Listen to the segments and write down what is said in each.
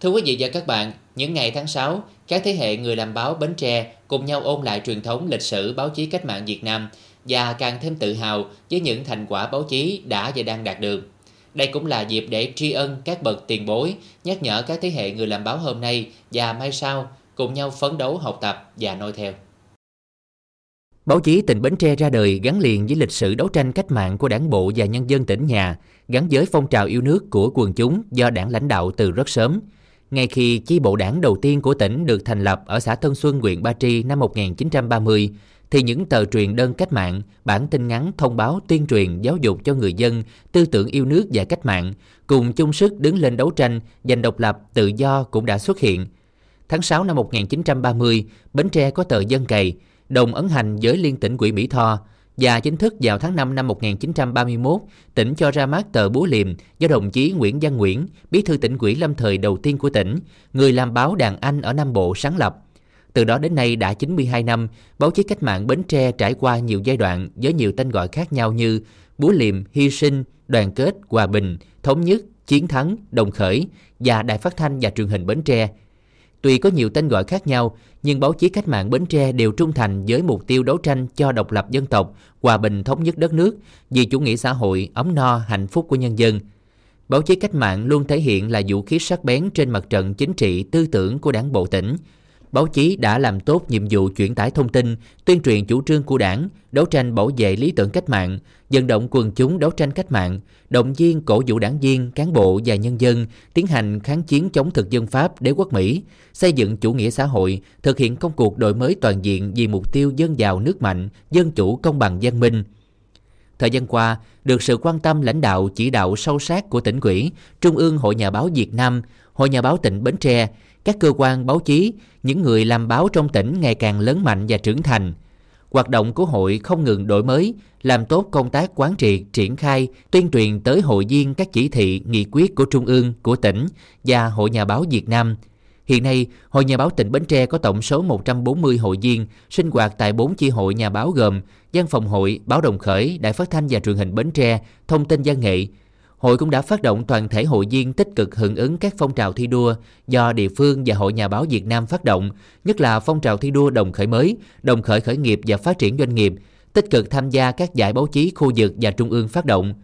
Thưa quý vị và các bạn, những ngày tháng 6, các thế hệ người làm báo Bến Tre cùng nhau ôn lại truyền thống lịch sử báo chí cách mạng Việt Nam và càng thêm tự hào với những thành quả báo chí đã và đang đạt được. Đây cũng là dịp để tri ân các bậc tiền bối, nhắc nhở các thế hệ người làm báo hôm nay và mai sau cùng nhau phấn đấu học tập và noi theo. Báo chí tỉnh Bến Tre ra đời gắn liền với lịch sử đấu tranh cách mạng của đảng bộ và nhân dân tỉnh nhà, gắn với phong trào yêu nước của quần chúng do đảng lãnh đạo từ rất sớm. Ngay khi chi bộ đảng đầu tiên của tỉnh được thành lập ở xã Tân Xuân, huyện Ba Tri năm 1930, thì những tờ truyền đơn cách mạng, bản tin ngắn thông báo tuyên truyền giáo dục cho người dân tư tưởng yêu nước và cách mạng, cùng chung sức đứng lên đấu tranh giành độc lập tự do cũng đã xuất hiện. Tháng 6 năm 1930, Bến Tre có tờ Dân Cày, đồng ấn hành với Liên tỉnh quỹ Mỹ Tho, và chính thức vào tháng 5 năm 1931, tỉnh cho ra mắt tờ Búa Liềm do đồng chí Nguyễn Văn Nguyễn, bí thư tỉnh ủy lâm thời đầu tiên của tỉnh, người làm báo đàn Anh ở Nam Bộ sáng lập. Từ đó đến nay đã 92 năm, báo chí cách mạng Bến Tre trải qua nhiều giai đoạn với nhiều tên gọi khác nhau như Búa Liềm, Hy sinh, Đoàn kết, Hòa bình, Thống nhất, Chiến thắng, Đồng khởi và Đài phát thanh và truyền hình Bến Tre. Tuy có nhiều tên gọi khác nhau, nhưng báo chí cách mạng Bến Tre đều trung thành với mục tiêu đấu tranh cho độc lập dân tộc, hòa bình thống nhất đất nước, vì chủ nghĩa xã hội, ấm no, hạnh phúc của nhân dân. Báo chí cách mạng luôn thể hiện là vũ khí sắc bén trên mặt trận chính trị tư tưởng của đảng bộ tỉnh, báo chí đã làm tốt nhiệm vụ chuyển tải thông tin, tuyên truyền chủ trương của đảng, đấu tranh bảo vệ lý tưởng cách mạng, vận động quần chúng đấu tranh cách mạng, động viên cổ vũ đảng viên, cán bộ và nhân dân tiến hành kháng chiến chống thực dân Pháp đế quốc Mỹ, xây dựng chủ nghĩa xã hội, thực hiện công cuộc đổi mới toàn diện vì mục tiêu dân giàu nước mạnh, dân chủ công bằng văn minh. Thời gian qua, được sự quan tâm lãnh đạo chỉ đạo sâu sát của tỉnh ủy, Trung ương Hội Nhà báo Việt Nam, Hội Nhà báo tỉnh Bến Tre, các cơ quan báo chí, những người làm báo trong tỉnh ngày càng lớn mạnh và trưởng thành. Hoạt động của hội không ngừng đổi mới, làm tốt công tác quán triệt, triển khai, tuyên truyền tới hội viên các chỉ thị, nghị quyết của Trung ương, của tỉnh và Hội Nhà báo Việt Nam. Hiện nay, Hội Nhà báo tỉnh Bến Tre có tổng số 140 hội viên, sinh hoạt tại 4 chi hội nhà báo gồm Văn phòng hội, Báo Đồng Khởi, Đài Phát thanh và Truyền hình Bến Tre, Thông tin văn nghệ, Hội cũng đã phát động toàn thể hội viên tích cực hưởng ứng các phong trào thi đua do địa phương và Hội Nhà báo Việt Nam phát động, nhất là phong trào thi đua đồng khởi mới, đồng khởi khởi nghiệp và phát triển doanh nghiệp, tích cực tham gia các giải báo chí khu vực và trung ương phát động.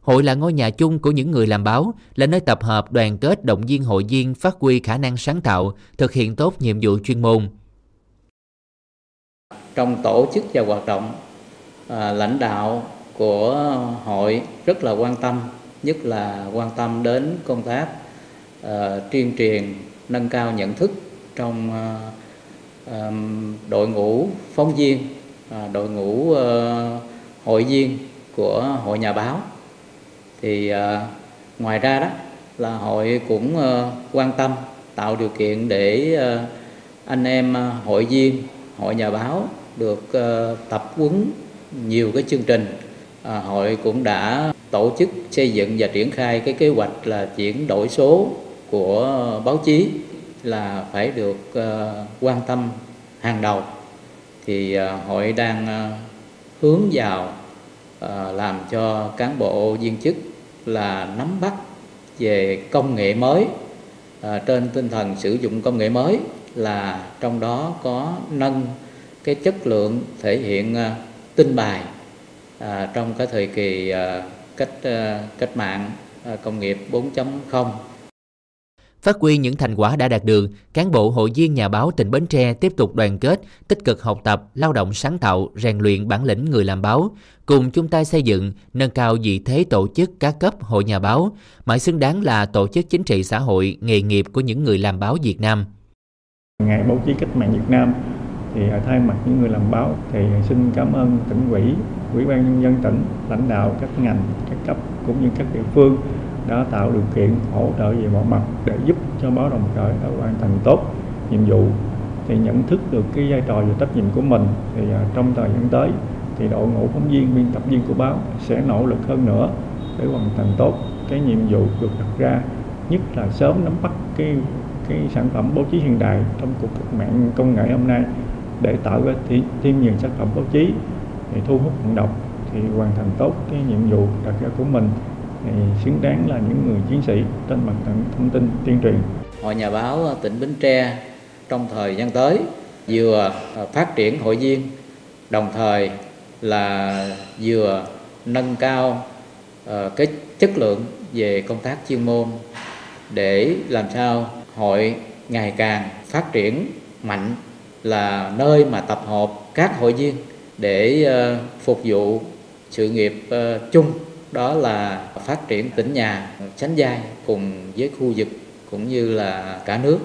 Hội là ngôi nhà chung của những người làm báo, là nơi tập hợp đoàn kết động viên hội viên phát huy khả năng sáng tạo, thực hiện tốt nhiệm vụ chuyên môn. Trong tổ chức và hoạt động, à, lãnh đạo của hội rất là quan tâm nhất là quan tâm đến công tác uh, tuyên truyền nâng cao nhận thức trong uh, um, đội ngũ phóng viên uh, đội ngũ uh, hội viên của hội nhà báo. Thì uh, ngoài ra đó là hội cũng uh, quan tâm tạo điều kiện để uh, anh em uh, hội viên hội nhà báo được uh, tập huấn nhiều cái chương trình à, hội cũng đã tổ chức xây dựng và triển khai cái kế hoạch là chuyển đổi số của báo chí là phải được uh, quan tâm hàng đầu. Thì uh, hội đang uh, hướng vào uh, làm cho cán bộ viên chức là nắm bắt về công nghệ mới. Uh, trên tinh thần sử dụng công nghệ mới là trong đó có nâng cái chất lượng thể hiện uh, tin bài à, trong cái thời kỳ à, cách à, cách mạng à, công nghiệp 4.0 Phát huy những thành quả đã đạt được, cán bộ hội viên nhà báo tỉnh Bến Tre tiếp tục đoàn kết, tích cực học tập, lao động sáng tạo, rèn luyện bản lĩnh người làm báo, cùng chung tay xây dựng, nâng cao vị thế tổ chức các cấp hội nhà báo, mãi xứng đáng là tổ chức chính trị xã hội, nghề nghiệp của những người làm báo Việt Nam. Ngày báo chí cách mạng Việt Nam thì thay mặt những người làm báo thì xin cảm ơn tỉnh ủy, ủy ban nhân dân tỉnh, lãnh đạo các ngành, các cấp cũng như các địa phương đã tạo điều kiện hỗ trợ về mọi mặt để giúp cho báo đồng khởi đã hoàn thành tốt nhiệm vụ. Thì nhận thức được cái vai trò và trách nhiệm của mình thì à, trong thời gian tới thì đội ngũ phóng viên biên tập viên của báo sẽ nỗ lực hơn nữa để hoàn thành tốt cái nhiệm vụ được đặt ra nhất là sớm nắm bắt cái cái sản phẩm báo chí hiện đại trong cuộc cách mạng công nghệ hôm nay để tạo ra thêm nhiều sản phẩm báo chí, thì thu hút bạn đọc thì hoàn thành tốt cái nhiệm vụ đặt ra của mình. Thì xứng đáng là những người chiến sĩ trên mặt trận thông tin tuyên truyền. Hội Nhà báo tỉnh Bến Tre trong thời gian tới vừa à, phát triển hội viên, đồng thời là vừa nâng cao à, cái chất lượng về công tác chuyên môn để làm sao hội ngày càng phát triển mạnh là nơi mà tập hợp các hội viên để ờ, phục vụ sự nghiệp ờ, chung đó là phát triển tỉnh nhà sánh giai cùng với khu vực cũng như là cả nước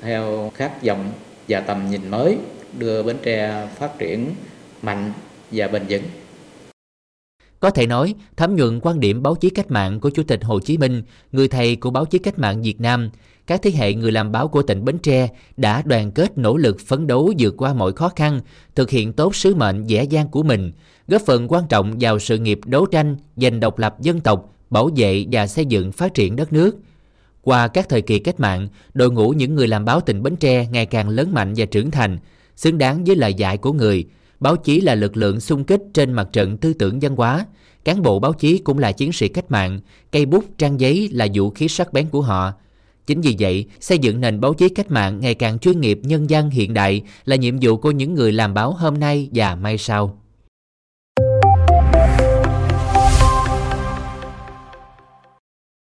theo khát vọng và tầm nhìn mới, đưa Bến Tre phát triển mạnh và bền vững. Có thể nói, thấm nhuận quan điểm báo chí cách mạng của Chủ tịch Hồ Chí Minh, người thầy của báo chí cách mạng Việt Nam, các thế hệ người làm báo của tỉnh Bến Tre đã đoàn kết nỗ lực phấn đấu vượt qua mọi khó khăn, thực hiện tốt sứ mệnh dễ dàng của mình, góp phần quan trọng vào sự nghiệp đấu tranh giành độc lập dân tộc, bảo vệ và xây dựng phát triển đất nước. Qua các thời kỳ cách mạng, đội ngũ những người làm báo tỉnh Bến Tre ngày càng lớn mạnh và trưởng thành, xứng đáng với lời dạy của người. Báo chí là lực lượng xung kích trên mặt trận tư tưởng văn hóa. Cán bộ báo chí cũng là chiến sĩ cách mạng, cây bút trang giấy là vũ khí sắc bén của họ. Chính vì vậy, xây dựng nền báo chí cách mạng ngày càng chuyên nghiệp nhân dân hiện đại là nhiệm vụ của những người làm báo hôm nay và mai sau.